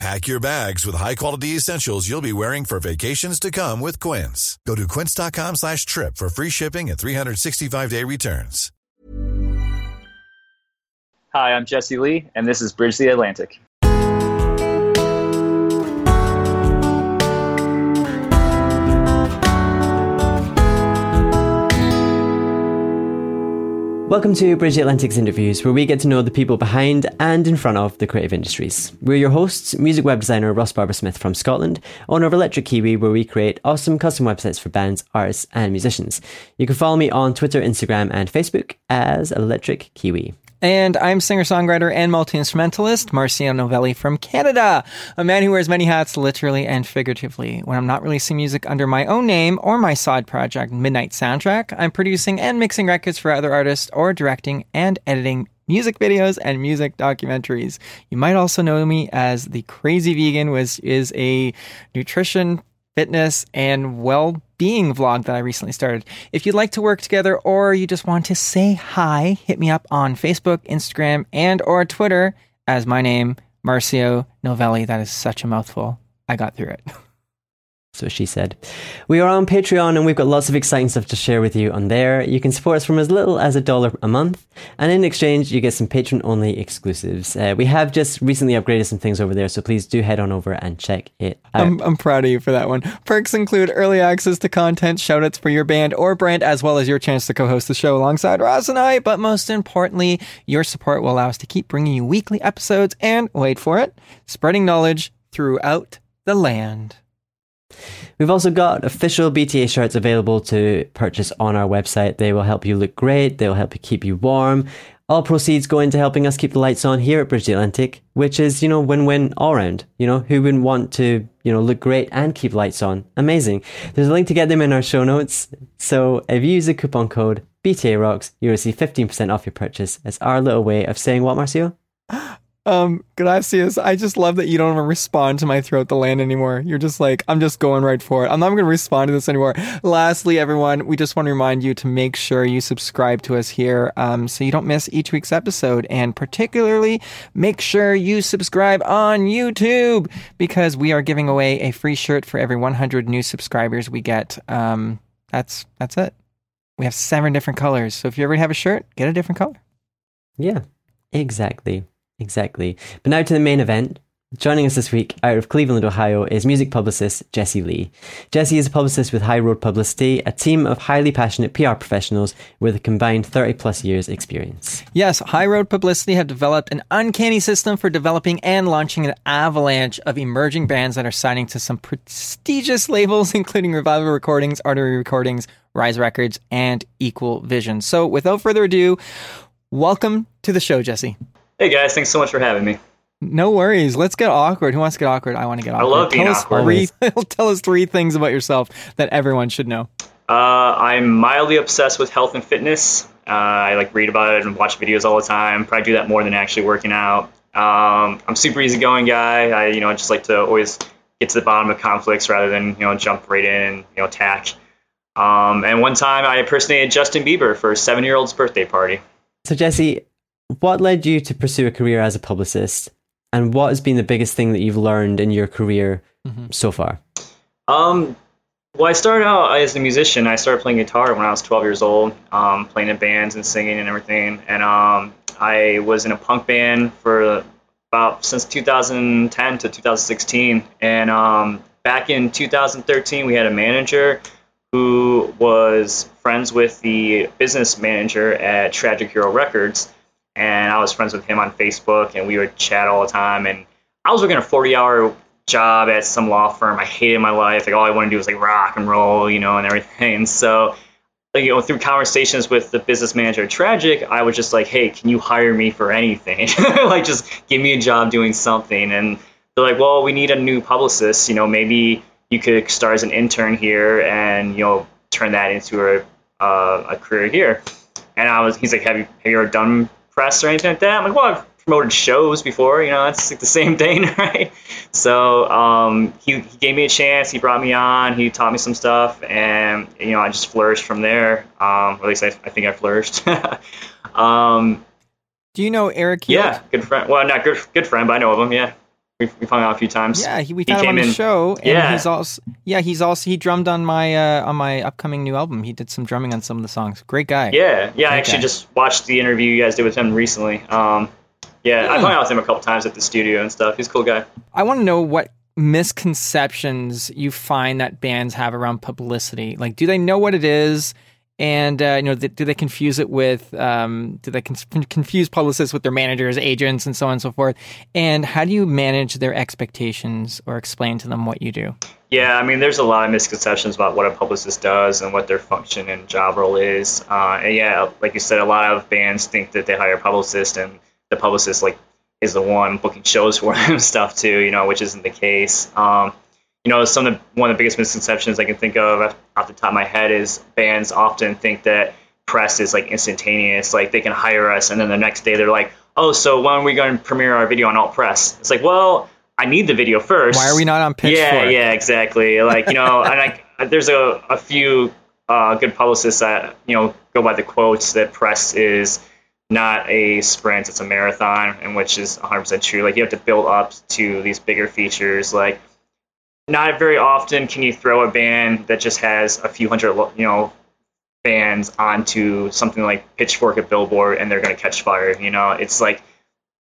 Pack your bags with high-quality essentials you'll be wearing for vacations to come with Quince. Go to quince.com slash trip for free shipping and 365-day returns. Hi, I'm Jesse Lee, and this is Bridge the Atlantic. Welcome to Bridge Atlantic's interviews, where we get to know the people behind and in front of the creative industries. We're your hosts, music web designer Ross Barber Smith from Scotland, owner of Electric Kiwi, where we create awesome custom websites for bands, artists, and musicians. You can follow me on Twitter, Instagram, and Facebook as Electric Kiwi. And I'm singer songwriter and multi instrumentalist Marcio Novelli from Canada, a man who wears many hats literally and figuratively. When I'm not releasing music under my own name or my side project, Midnight Soundtrack, I'm producing and mixing records for other artists or directing and editing music videos and music documentaries. You might also know me as the Crazy Vegan, which is a nutrition fitness, and well being vlog that I recently started. If you'd like to work together or you just want to say hi, hit me up on Facebook, Instagram, and or Twitter as my name, Marcio Novelli. That is such a mouthful. I got through it. So she said. We are on Patreon and we've got lots of exciting stuff to share with you on there. You can support us from as little as a dollar a month, and in exchange, you get some patron only exclusives. Uh, we have just recently upgraded some things over there, so please do head on over and check it out. I'm, I'm proud of you for that one. Perks include early access to content, shoutouts for your band or brand, as well as your chance to co host the show alongside Ross and I. But most importantly, your support will allow us to keep bringing you weekly episodes and, wait for it, spreading knowledge throughout the land. We've also got official BTA shirts available to purchase on our website. They will help you look great, they will help you keep you warm. All proceeds go into helping us keep the lights on here at Bridge the Atlantic, which is, you know, win-win all round. You know, who wouldn't want to, you know, look great and keep lights on? Amazing. There's a link to get them in our show notes. So if you use the coupon code BTA Rocks, you'll receive 15% off your purchase. It's our little way of saying what, Marcio? Um, Gracias. I just love that you don't even respond to my throat the land anymore. You're just like, I'm just going right for it. I'm not going to respond to this anymore. Lastly, everyone, we just want to remind you to make sure you subscribe to us here, um, so you don't miss each week's episode. And particularly, make sure you subscribe on YouTube because we are giving away a free shirt for every 100 new subscribers we get. Um, that's that's it. We have seven different colors. So if you ever have a shirt, get a different color. Yeah, exactly. Exactly. But now to the main event. Joining us this week out of Cleveland, Ohio, is music publicist Jesse Lee. Jesse is a publicist with High Road Publicity, a team of highly passionate PR professionals with a combined 30 plus years experience. Yes, High Road Publicity have developed an uncanny system for developing and launching an avalanche of emerging bands that are signing to some prestigious labels, including Revival Recordings, Artery Recordings, Rise Records, and Equal Vision. So, without further ado, welcome to the show, Jesse. Hey guys, thanks so much for having me. No worries. Let's get awkward. Who wants to get awkward? I want to get awkward. I love being tell awkward. Us three, tell us three things about yourself that everyone should know. Uh, I'm mildly obsessed with health and fitness. Uh, I like read about it and watch videos all the time. Probably do that more than actually working out. Um, I'm super easygoing guy. I you know I just like to always get to the bottom of conflicts rather than you know jump right in and you know attack. Um, and one time I impersonated Justin Bieber for a seven year old's birthday party. So, Jesse, what led you to pursue a career as a publicist? And what has been the biggest thing that you've learned in your career mm-hmm. so far? Um, well, I started out as a musician. I started playing guitar when I was 12 years old, um, playing in bands and singing and everything. And um, I was in a punk band for about since 2010 to 2016. And um, back in 2013, we had a manager who was friends with the business manager at Tragic Hero Records and I was friends with him on Facebook, and we would chat all the time. And I was working a 40 hour job at some law firm. I hated my life. Like all I wanted to do was like rock and roll, you know, and everything. So, like, you know, through conversations with the business manager at Tragic, I was just like, hey, can you hire me for anything? like, just give me a job doing something. And they're like, well, we need a new publicist. You know, maybe you could start as an intern here and you know turn that into a uh, a career here. and I was, he's like, have you, have you ever done press or anything like that? I'm like, well, I've promoted shows before, you know, it's like the same thing, right? So um, he, he gave me a chance. He brought me on. He taught me some stuff, and you know, I just flourished from there. Um, or at least I, I think I flourished. um, Do you know Eric? yeah, good friend. Well, not good, good friend, but I know of him. Yeah, we've, we've hung out a few times. Yeah, he, we He had him on the in- show, and Yeah. he's also yeah he's also he drummed on my uh, on my upcoming new album. He did some drumming on some of the songs. Great guy. Yeah, yeah. I actually Okay. just watched the interview you guys did with him recently. Um, yeah, I Hmm. hung out with him a couple times at the studio and stuff. He's a cool guy. I want to know what misconceptions you find that bands have around publicity. Like, do they know what it is? And uh, you know, th- do they confuse it with? Um, do they con- confuse publicists with their managers, agents, and so on and so forth? And how do you manage their expectations or explain to them what you do? Yeah, I mean, there's a lot of misconceptions about what a publicist does and what their function and job role is. Uh, and yeah, like you said, a lot of bands think that they hire a publicist and the publicist like is the one booking shows for them stuff too, you know, which isn't the case. Um, you know, some of the, one of the biggest misconceptions I can think of off- the top of my head is bands often think that press is like instantaneous, like they can hire us and then the next day they're like, oh, so when are we going to premiere our video on Alt Press? It's like, well, I need the video first. Why are we not on Pitchfork? Yeah, yeah, exactly. Like you know, and I, there's a, a few uh, good publicists that you know go by the quotes that press is not a sprint; it's a marathon, and which is 100% true. Like you have to build up to these bigger features. Like not very often can you throw a band that just has a few hundred, you know, fans onto something like Pitchfork at Billboard, and they're gonna catch fire. You know, it's like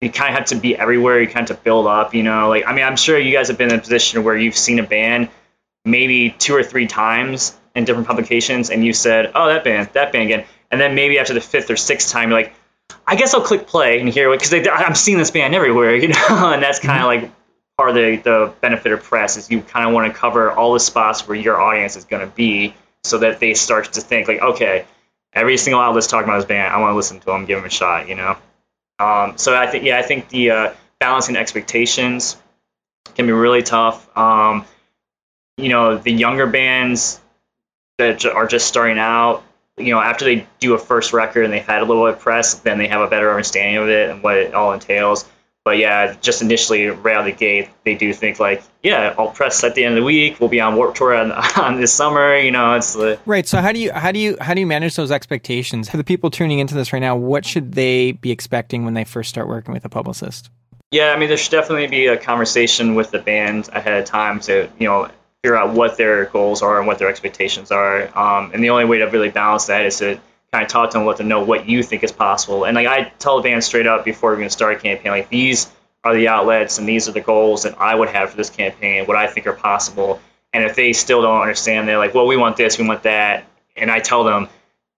you kind of have to be everywhere. You kind of have to build up, you know. Like I mean, I'm sure you guys have been in a position where you've seen a band maybe two or three times in different publications, and you said, "Oh, that band, that band again," and then maybe after the fifth or sixth time, you're like, "I guess I'll click play and hear it because I'm seeing this band everywhere," you know. and that's kind of mm-hmm. like part of the, the benefit of press is you kind of want to cover all the spots where your audience is going to be, so that they start to think like, "Okay, every single outlet's talking about this band. I want to listen to them, give them a shot," you know. Um, so I think, yeah, I think the uh, balancing expectations can be really tough. Um, you know, the younger bands that are just starting out, you know, after they do a first record and they've had a little bit of press, then they have a better understanding of it and what it all entails. But yeah, just initially, right out of the gate, they do think like, yeah, I'll press at the end of the week. We'll be on Warped Tour on, on this summer. You know, it's the Right. So how do you how do you how do you manage those expectations? For the people tuning into this right now, what should they be expecting when they first start working with a publicist? Yeah, I mean, there should definitely be a conversation with the band ahead of time to, you know, figure out what their goals are and what their expectations are. Um, and the only way to really balance that is to kind of talk to them, let them know what you think is possible. And like I tell band straight up before we even start a campaign, like these are the outlets and these are the goals that I would have for this campaign, what I think are possible. And if they still don't understand, they're like, well, we want this, we want that. And I tell them,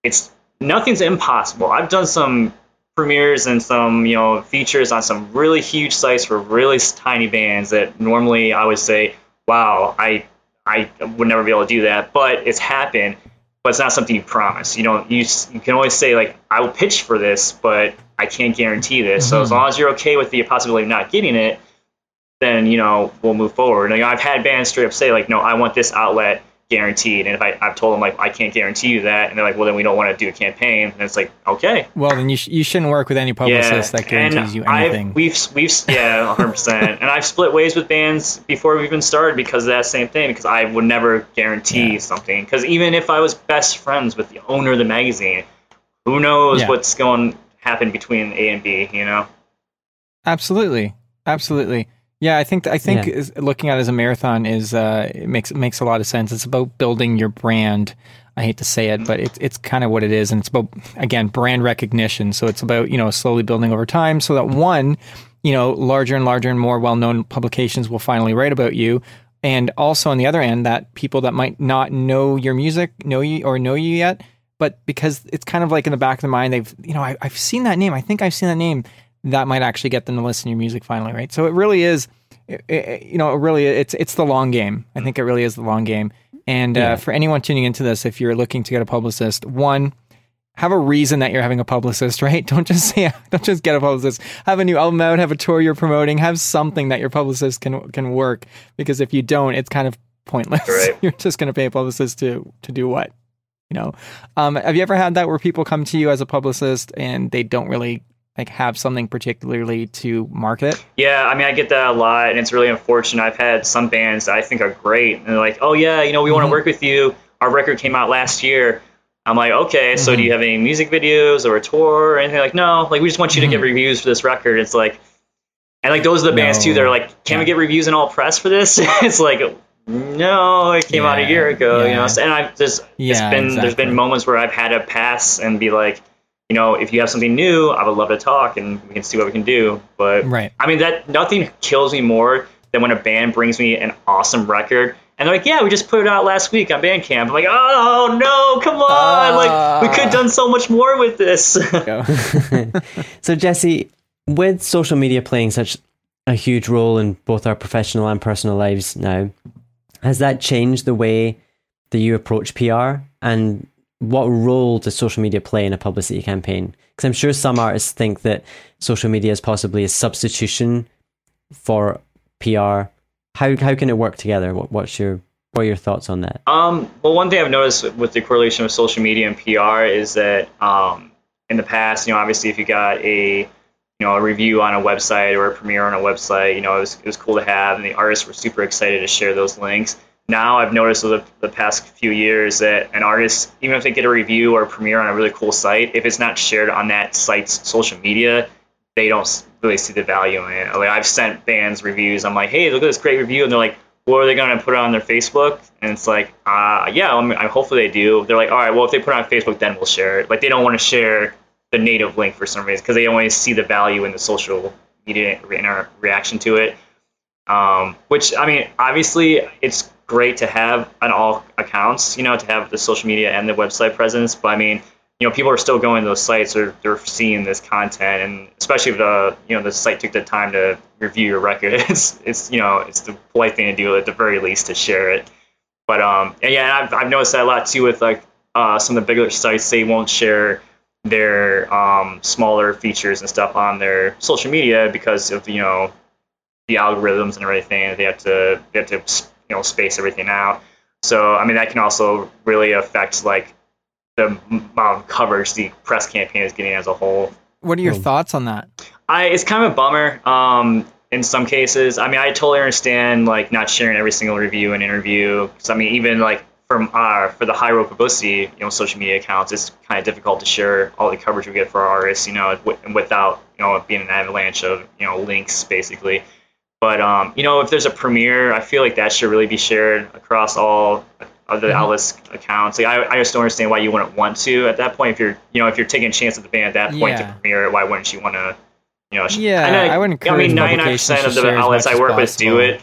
it's nothing's impossible. I've done some premieres and some you know features on some really huge sites for really tiny bands that normally I would say, wow, I I would never be able to do that, but it's happened. But it's not something you promise. You don't. You you can always say like, I will pitch for this, but I can't guarantee this. So as mm-hmm. long as you're okay with the possibility of not getting it, then you know we'll move forward. And I've had bands straight up say like, no, I want this outlet guaranteed. And if I, I've told them like I can't guarantee you that, and they're like, well then we don't want to do a campaign. And it's like, okay, Well, then you sh- you shouldn't work with any publicist that guarantees you anything. I've- we've we've yeah, 100. percent And I've split ways with bands before we even started because of that same thing. Because I would never guarantee Yeah. something. Because even if I was best friends with the owner of the magazine, who knows Yeah. what's going to happen between A and B? You know. Absolutely, absolutely. Yeah, I think I think Yeah. looking at it as a marathon is uh, it makes it makes a lot of sense. It's about building your brand. I hate to say it, but it's it's kind of what it is, and it's about again brand recognition. So it's about you know slowly building over time, so that one, you know, larger and larger and more well known publications will finally write about you, and also on the other end, that people that might not know your music know you or know you yet, but because it's kind of like in the back of the mind, they've you know I, I've seen that name. I think I've seen that name. That might actually get them to listen to your music finally, right? So it really is, it- it- you know, it really it's it's the long game. I think it really is the long game. And uh, for anyone tuning into this, if you're looking to get a publicist, one, have a reason that you're having a publicist, right? Don't just say, don't just get a publicist. Have a new album out, have a tour you're promoting, have something that your publicist can can work. Because if you don't, it's kind of pointless. Right. You're just going to pay a publicist to to do what? You know, um, have you ever had that where people come to you as a publicist and they don't really like have something particularly to market? Yeah, I mean, I get that a lot, and it's really unfortunate. I've had some bands that I think are great, and they're like, "Oh yeah, you know, we want to mm-hmm. work with you. Our record came out last year." I'm like, "Okay, so do mm-hmm. you have any music videos or a tour or anything?" Like, no, like we just want you to get mm-hmm. reviews for this record. It's like, and like those are the bands too. They're like, "Can we get reviews in Alt Press for this?" it's like, no, it came out a year ago. You know, and I've just it's Yeah, been there's been moments where I've had to pass and be like, you know, if you have something new, I would love to talk and we can see what we can do. But Right. I mean, that nothing kills me more than when a band brings me an awesome record and they're like, "Yeah, we just put it out last week on Bandcamp." I'm like, "Oh no, come on! like we ah. could have done so much more with this." So, Jesse, with social media playing such a huge role in both our professional and personal lives now, has that changed the way that you approach PR? And what role does social media play in a publicity campaign? Because I'm sure some artists think that social media is possibly a substitution for PR. How how can it work together? What, what's your what are your thoughts on that? Um, well, one thing I've noticed with the correlation of social media and PR is that um, in the past, you know, obviously if you got a you know a review on a website or a premiere on a website, you know, it was, it was cool to have, and the artists were super excited to share those links. Now I've noticed over the, the past few years that an artist, even if they get a review or a premiere on a really cool site, if it's not shared on that site's social media, they don't really see the value in it. Like I've sent bands reviews. I'm like, hey, look at this great review, and they're like, well, are they going to put it on their Facebook? And it's like, uh, yeah, I mean, hopefully they do. They're like, all right, well, if they put it on Facebook, then we'll share it. Like they don't want to share the native link for some reason because they only see the value in the social media re- reaction to it. Um, which I mean, obviously, it's great to have on all accounts, you know, to have the social media and the website presence. But I mean, you know, people are still going to those sites or they're seeing this content, and especially if the you know the site took the time to review your record, it's it's you know it's the polite thing to do at the very least to share it. But um, and yeah, I've I've noticed that a lot too with like uh, some of the bigger sites. They won't share their um, smaller features and stuff on their social media because of you know the algorithms and everything. They have to they have to you know space everything out. So I mean that can also really affect like the amount of coverage the press campaign is getting as a whole. What are your Hmm. thoughts on that? I it's kind of a bummer. Um, in some cases, I mean, I totally understand like not sharing every single review and interview. Because I mean, even like from uh, for the high road publicity, you know, social media accounts, it's kind of difficult to share all the coverage we get for our artists, you know, wi- without you know being an avalanche of you know links basically. But um, you know, if there's a premiere, I feel like that should really be shared across all of the outlets accounts. Like, I, I just don't understand why you wouldn't want to at that point. If you're, you know, if you're taking a chance at the band at that point Yeah. to premiere, it, why wouldn't you want to, you know? Yeah, and I would I mean, ninety nine percent of the outlets I work with do it.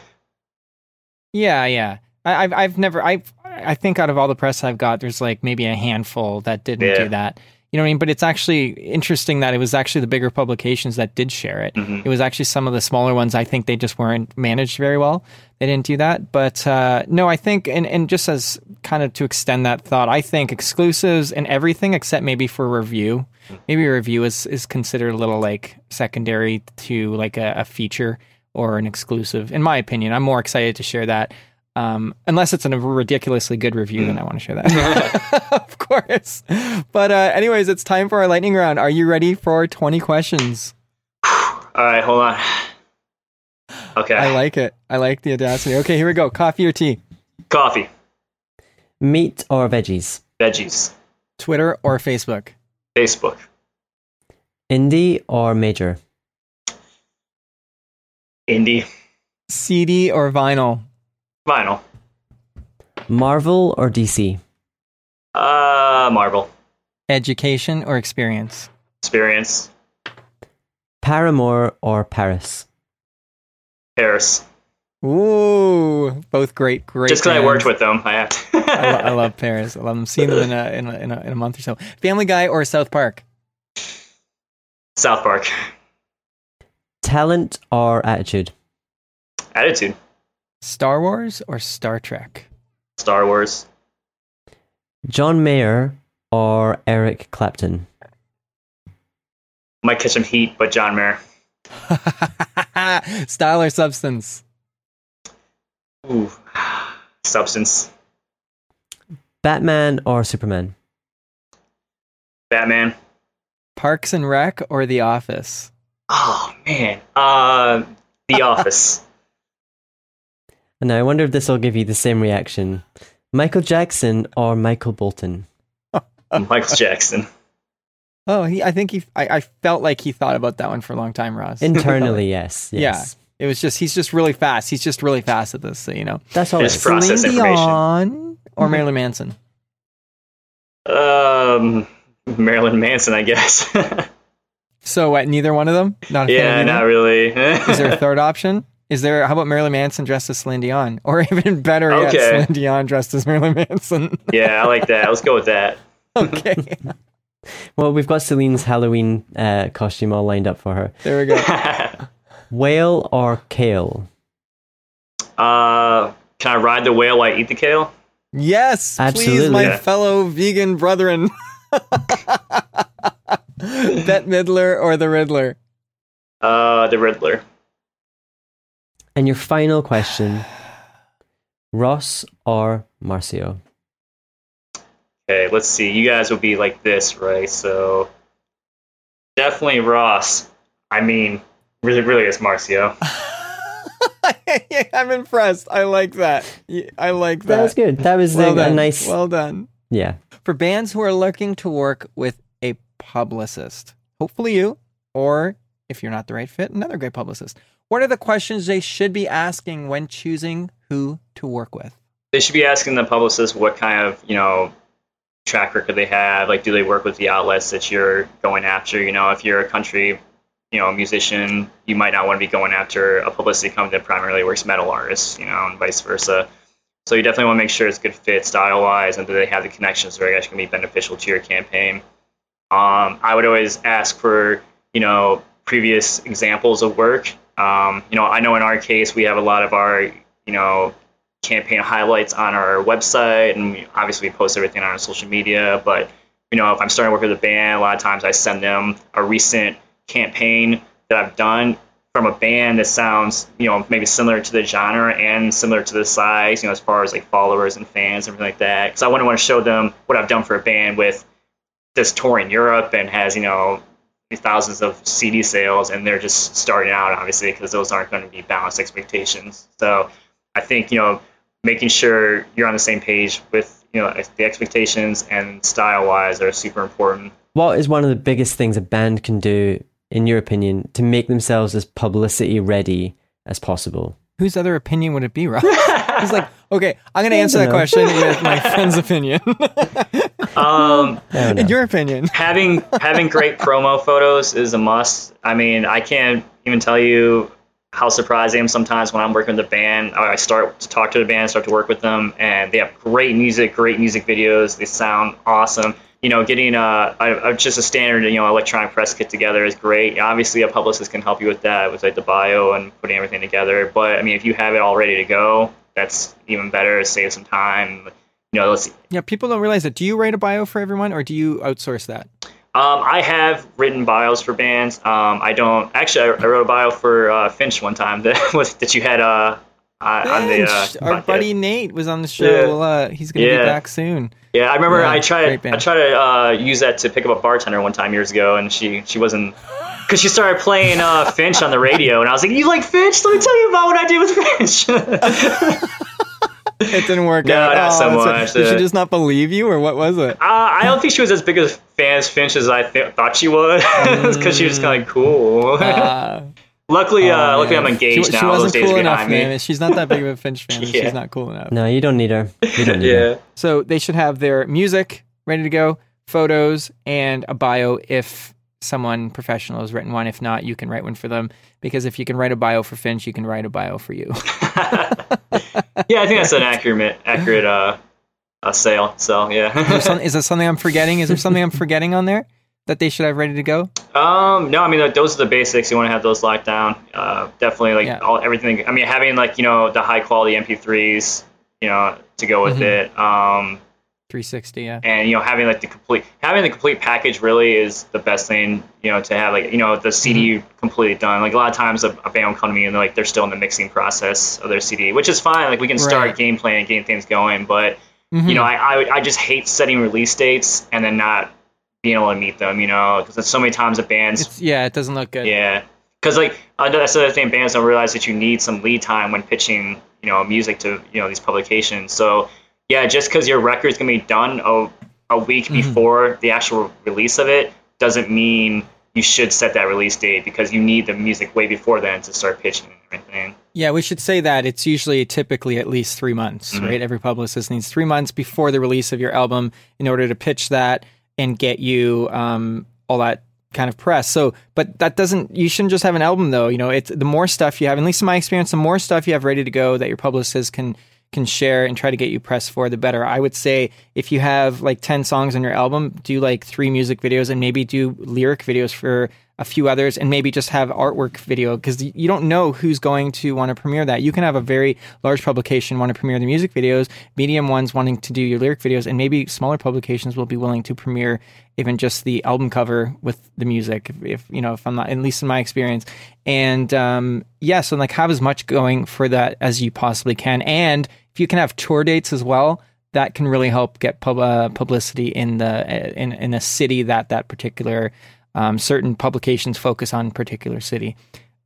Yeah, yeah. I, I've I've never I I think out of all the press I've got, there's like maybe a handful that didn't Yeah. do that. You know what I mean? But it's actually interesting that it was actually the bigger publications that did share it. Mhm. It was actually some of the smaller ones. I think they just weren't managed very well. They didn't do that. But uh, no, I think, and, and just as kind of to extend that thought, I think exclusives and everything except maybe for review. Maybe a review is, is considered a little like secondary to like a, a feature or an exclusive. In my opinion, I'm more excited to share that. Um, unless it's a ridiculously good review, then I want to share that. of course. But uh, anyways, it's time for our lightning round. Are you ready for 20 questions? All right, hold on. Okay, I like it. I like the audacity. Okay, here we go. Coffee or tea? coffee, Meat or veggies? veggies, Twitter or Facebook? Facebook, Indie or major? indie, CD or vinyl? Vinyl, Marvel or DC? uh, Marvel, Education or experience? experience, Paramore or PVRIS? PVRIS. Ooh, both great, great. Just because I worked with them, I have to. I, lo- I love PVRIS. I love them. Seeing them in a, in a in a in a month or so. Family Guy or South Park? South Park. Talent or attitude? Attitude. Star Wars or Star Trek? Star Wars. John Mayer or Eric Clapton? Might catch some heat, but John Mayer. Style or substance? Ooh. Substance. Batman or Superman? Batman. Parks and Rec or The Office? Oh man. Uh, The Office. And now I wonder if this will give you the same reaction. Michael Jackson or Michael Bolton? Michael Jackson. Oh, he. I think he. I, I felt like he thought about that one for a long time, Ross. Internally, yes. yeah. It was just he's just really fast. He's just really fast at this. So, you know, That's all. It's it is. pro- Process Celine information. Dion or Marilyn Manson. Um, Marilyn Manson, I guess. So what? Neither one of them. Not a yeah, not really. Is there a third option? Is there? How about Marilyn Manson dressed as Celine Dion, or even better yet, Okay. Celine Dion dressed as Marilyn Manson? yeah, I like that. Let's go with that. okay, Well, we've got Celine's Halloween uh, costume all lined up for her. there we go. Whale or kale? uh, can I ride the whale while I eat the kale? Yes, please, my Yeah. fellow vegan brethren. Bette Midler or the Riddler? Uh, the Riddler. And your final question Ross or Marcio? Okay, let's see. You guys will be like this, right? So definitely Ross. I mean, really, really, it's Marcio. I'm impressed. I like that. I like that. That was good. That was Well a, a done. nice. Well done. yeah. For bands who are looking to work with a publicist, hopefully you, or if you're not the right fit, another great publicist. What are the questions they should be asking when choosing who to work with? They should be asking the publicist what kind of, you know, track record they have. Like, do they work with the outlets that you're going after? You know, if you're a country, you know, musician, you might not want to be going after a publicity company that primarily works metal artists, you know, and vice versa. So you definitely want to make sure it's a good fit style wise and that they have the connections that are actually going to be beneficial to your campaign. Um, I would always ask for, you know, previous examples of work. Um, you know, I know in our case, we have a lot of our, you know, campaign highlights on our website, and we, obviously we post everything on our social media. But you know, if I'm starting to work with a band, a lot of times I send them a recent campaign that I've done from a band that sounds, you know, maybe similar to the genre and similar to the size, you know, as far as like followers and fans and everything like that. Because I wouldn't want to show them what I've done for a band with this tour in Europe and has, you know, thousands of CD sales, and they're just starting out, obviously, because those aren't going to be balanced expectations. So I think, you know, making sure you're on the same page with, you know, the expectations and style wise are super important. What is one of the biggest things a band can do, in your opinion, to make themselves as publicity ready as possible? Whose other opinion would it be, Rob? He's like, okay, I'm going to answer that question with my friend's opinion. Um, I don't know. In your opinion. having having great promo photos is a must. I mean, I can't even tell you how surprised I am sometimes when I'm working with a band. I start to talk to the band, start to work with them, and they have great music, great music videos. They sound awesome. You know, getting a, a, a just a standard you know electronic press kit together is great. Obviously, a publicist can help you with that, with like the bio and putting everything together. But I mean, if you have it all ready to go, that's even better. Save some time. You know, let's see. Yeah, people don't realize that. Do you write a bio for everyone or do you outsource that? Um, I have written bios for bands. Um, I don't actually. I, I wrote a bio for uh, Finch one time that was that you had uh, uh, on the uh, our buddy Nate was on the show. Yeah. Well, uh, he's going to Yeah. be back soon. Yeah, I remember Yeah, I tried. I tried to uh, use that to pick up a bartender one time years ago, and she she wasn't. Because she started playing uh, Finch on the radio, and I was like, "You like Finch? Let me tell you about what I did with Finch." It didn't work No, out. not so much. Did she Uh, just not believe you, or what was it? Uh, I don't think she was as big of a fan as Finch as I th- thought she was, because she was kind of cool. Uh, luckily, uh, oh, luckily, I'm engaged she, now. She wasn't days cool enough, me. man. She's not that big of a Finch fan. Yeah. She's not cool enough. No, you don't need her. You don't need her. Yeah. So they should have their music ready to go, photos, and a bio if someone professional has written one. If not, you can write one for them. Because if you can write a bio for Finch, you can write a bio for you. Yeah, I think that's an accurate, accurate uh, uh sale. So Is yeah. there some- is there something I'm forgetting? Is there something I'm forgetting on there that they should have ready to go? um, no, I mean those are the basics. You want to have those locked down. Uh, definitely like Yeah. all everything. I mean having like you know the high quality MP3s, you know, to go with Mhm. it. Um, 360, yeah. and you know having like the complete having the complete package really is the best thing you know to have like you know the CD mm-hmm. completely done like a lot of times a, a band will come to me and they're like they're still in the mixing process of their CD which is fine like we can start Right. game playing and getting things going but you mm-hmm. know, I, I I just hate setting release dates and then not being able to meet them. You know, because so many times that bands It's, yeah, it doesn't look good. yeah, because like I know that's the other thing. Bands don't realize that you need some lead time when pitching, you know, music to you know these publications. So yeah, just because your record's gonna be done a, a week before the actual release of it doesn't mean you should set that release date because you need the music way before then to start pitching and everything. Yeah, we should say that it's usually typically at least three months, Mm-hmm. right? Every publicist needs three months before the release of your album in order to pitch that and get you um, all that kind of press. So, but that doesn't. You shouldn't just have an album though. You know, it's the more stuff you have. At least in my experience, the more stuff you have ready to go that your publicist can can share and try to get you press for, the better. I would say if you have like ten songs on your album, do like three music videos and maybe do lyric videos for a few others and maybe just have artwork video because you don't know who's going to want to premiere that. You can have a very large publication want to premiere the music videos, medium ones wanting to do your lyric videos, and maybe smaller publications will be willing to premiere even just the album cover with the music. If, if you know, if I'm not, at least in my experience, and um, yeah, so like have as much going for that as you possibly can, and if you can have tour dates as well. That can really help get pub, uh, publicity in the in in a city that that particular um, certain publications focus on particular city.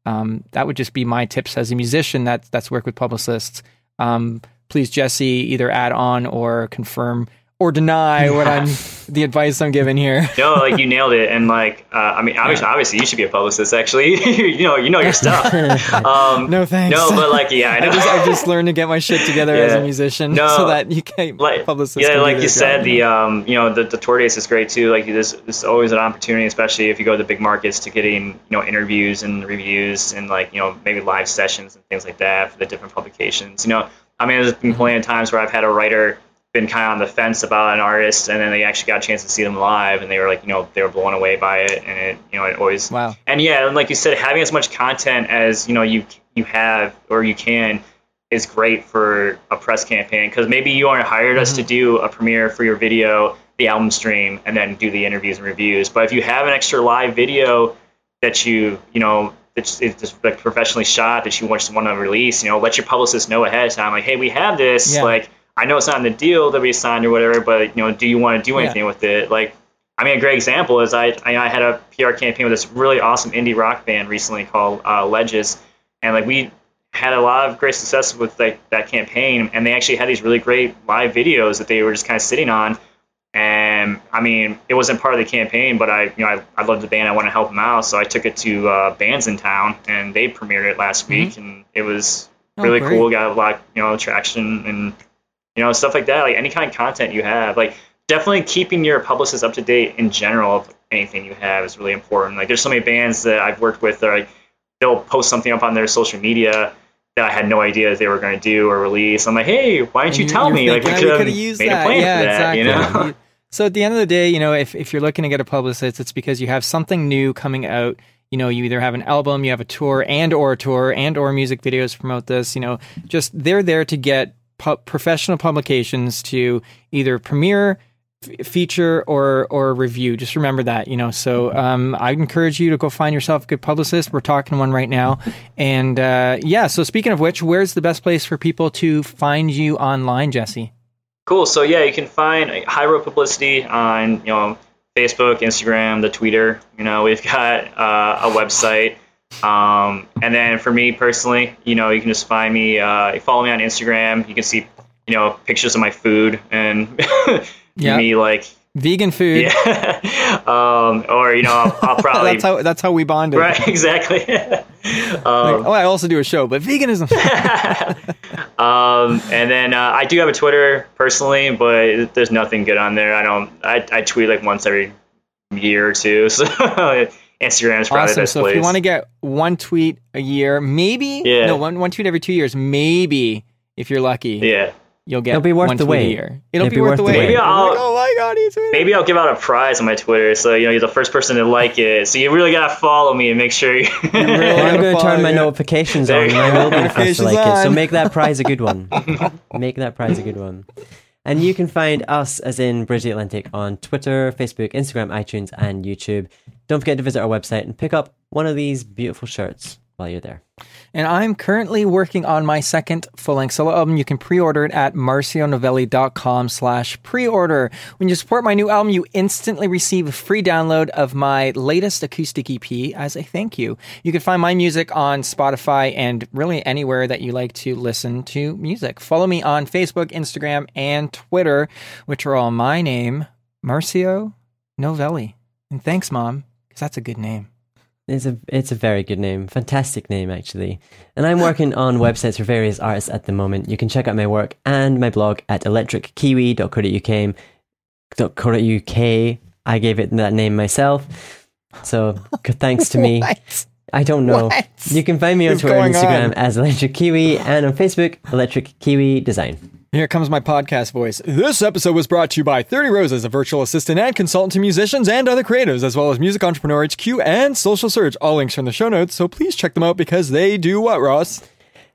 Um, that would just be my tips as a musician that that's work with publicists. Um, please, Jesse, either add on or confirm or deny what I'm the advice I'm giving here. No, like you nailed it, and like uh, I mean, obviously, obviously, you should be a publicist. Actually, you know, you know your stuff. Um, No thanks. No, but like, yeah, I know. I just I've just learned to get my shit together as a musician No. so that you can like publicist. yeah, like you said, job. the um, you know, the, the tour dates is great too. Like this, this is always an opportunity, especially if you go to the big markets, to getting you know interviews and reviews and like you know maybe live sessions and things like that for the different publications. You know, I mean, there's been plenty of times where I've had a writer been kind of on the fence about an artist, and then they actually got a chance to see them live, and they were like, you know, they were blown away by it, and it, you know, it always wow. and yeah, and like you said, having as much content as you know you you have or you can is great for a press campaign because maybe you aren't hired us to mm-hmm. do a premiere for your video, the album stream, and then do the interviews and reviews. But if you have an extra live video that you you know that's it's just like professionally shot that you just want to release, you know, let your publicist know ahead of time, like, hey, we have this, Yeah. like. I know it's not in the deal that we signed or whatever, but you know, do you want to do Yeah. anything with it? Like, I mean, a great example is I, I I had a PR campaign with this really awesome indie rock band recently called uh, Ledges, and like we had a lot of great success with like that campaign, and they actually had these really great live videos that they were just kind of sitting on. And I mean, it wasn't part of the campaign, but I, you know, I, I loved the band. I want to help them out, so I took it to uh, Bandsintown, and they premiered it last week, and it was Oh, really great. cool. Got a lot, you know, traction and you know stuff like that. Like any kind of content you have, like definitely keeping your publicist up to date in general of anything you have is really important. Like there's so many bands that I've worked with that are like they'll post something up on their social media that I had no idea that they were going to do or release. I'm like, hey, why didn't you tell you're me? Like we "Oh, could have used made that. a plan yeah, for that. exactly. You know? So at the end of the day, you know, if, if you're looking to get a publicist, it's because you have something new coming out. You know, you either have an album, you have a tour, and or a tour, and or music videos promote this. You know, just they're there to get pu- professional publications to either premiere, f- feature, or or review. Just remember that. You know, so um, I encourage you to go find yourself a good publicist. We're talking to one right now, and uh, yeah. So speaking of which, where's the best place for people to find you online, Jesse? Cool. So yeah, you can find High Road Publicity on you know Facebook, Instagram, the Twitter. You know, we've got uh, a website. Um, and then for me personally, you know, you can just find me. Uh, follow me on Instagram. You can see you know pictures of my food and Yeah. me like Vegan food. yeah. um, or you know, I'll, I'll probably that's how that's how we bonded. right exactly. Like, um, oh, I also do a show, but veganism. um, and then uh, I do have a Twitter personally, but there's nothing good on there. I don't. I, I tweet like once every year or two, so Instagram is probably the awesome. best So place. if you want to get one tweet a year, maybe Yeah. no one one tweet every two years, maybe if you're lucky, yeah, you'll get It'll be worth one the tweet a wait. year. It'll, It'll be, worth the wait. Maybe I'll- like, oh my god, he's tweeting. maybe I'll give out a prize on my Twitter, so you know you're the first person to like it. So you really gotta follow me and make sure. You really Well, I'm going to turn my you. notifications There on. you and I will be the first to Notifications like it. So make that prize a good one. make that prize a good one. And you can find us, as in Bridge the Atlantic, on Twitter, Facebook, Instagram, iTunes, and YouTube. Don't forget to visit our website and pick up one of these beautiful shirts. while you're there. And I'm currently working on my second full-length solo album. You can pre-order it at marcionovelli.com slash pre-order. When you support my new album, you instantly receive a free download of my latest acoustic EP as a thank you. You can find my music on Spotify and really anywhere that you like to listen to music. Follow me on Facebook, Instagram, and Twitter, which are all my name, Marcio Novelli. And thanks, Mom, that's a good name. It's a it's a very good name, fantastic name actually. And I'm working on websites for various artists at the moment. You can check out my work and my blog at electrickiwi.co.uk. .co.uk. I gave it that name myself, so thanks to me. I don't know. What You can find me on Twitter and Instagram on? as Electric Kiwi and on Facebook Electric Kiwi Design. Here comes my podcast voice. This episode was brought to you by 30 Roses, a virtual assistant and consultant to musicians and other creatives, as well as Music Entrepreneur HQ and Social Surge. All links are in the show notes, so please check them out because they do what, Ross?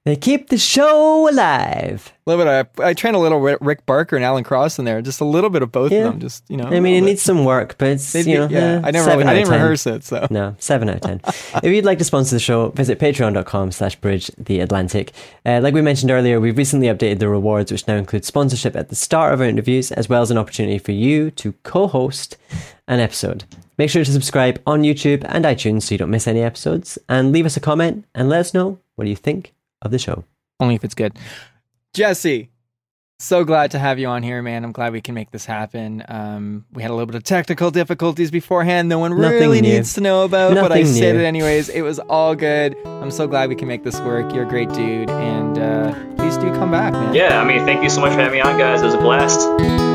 They keep the show alive. Love it. I, I trained a little Rick Barker and Alan Cross in there, just a little bit of both Yeah. of them. Just you know, I mean, it needs some work, but it's you know, yeah. eh, I never, really, I didn't 10. rehearse it, so No, seven out of ten. if you'd like to sponsor the show, visit patreon.com slash bridge the Atlantic. Uh, like we mentioned earlier, we've recently updated the rewards, which now include sponsorship at the start of our interviews, as well as an opportunity for you to co-host an episode. Make sure to subscribe on YouTube and iTunes so you don't miss any episodes, and leave us a comment and let us know what do you think of the show. only if it's good. Jesse, so glad to have you on here, man. I'm glad we can make this happen. Um, we had a little bit of technical difficulties beforehand. No one Nothing really new. needs to know about, but I Nothing said it anyways. It was all good. I'm so glad we can make this work. You're a great dude, and uh, please do come back, man. Yeah, I mean, thank you so much for having me on, guys. It was a blast.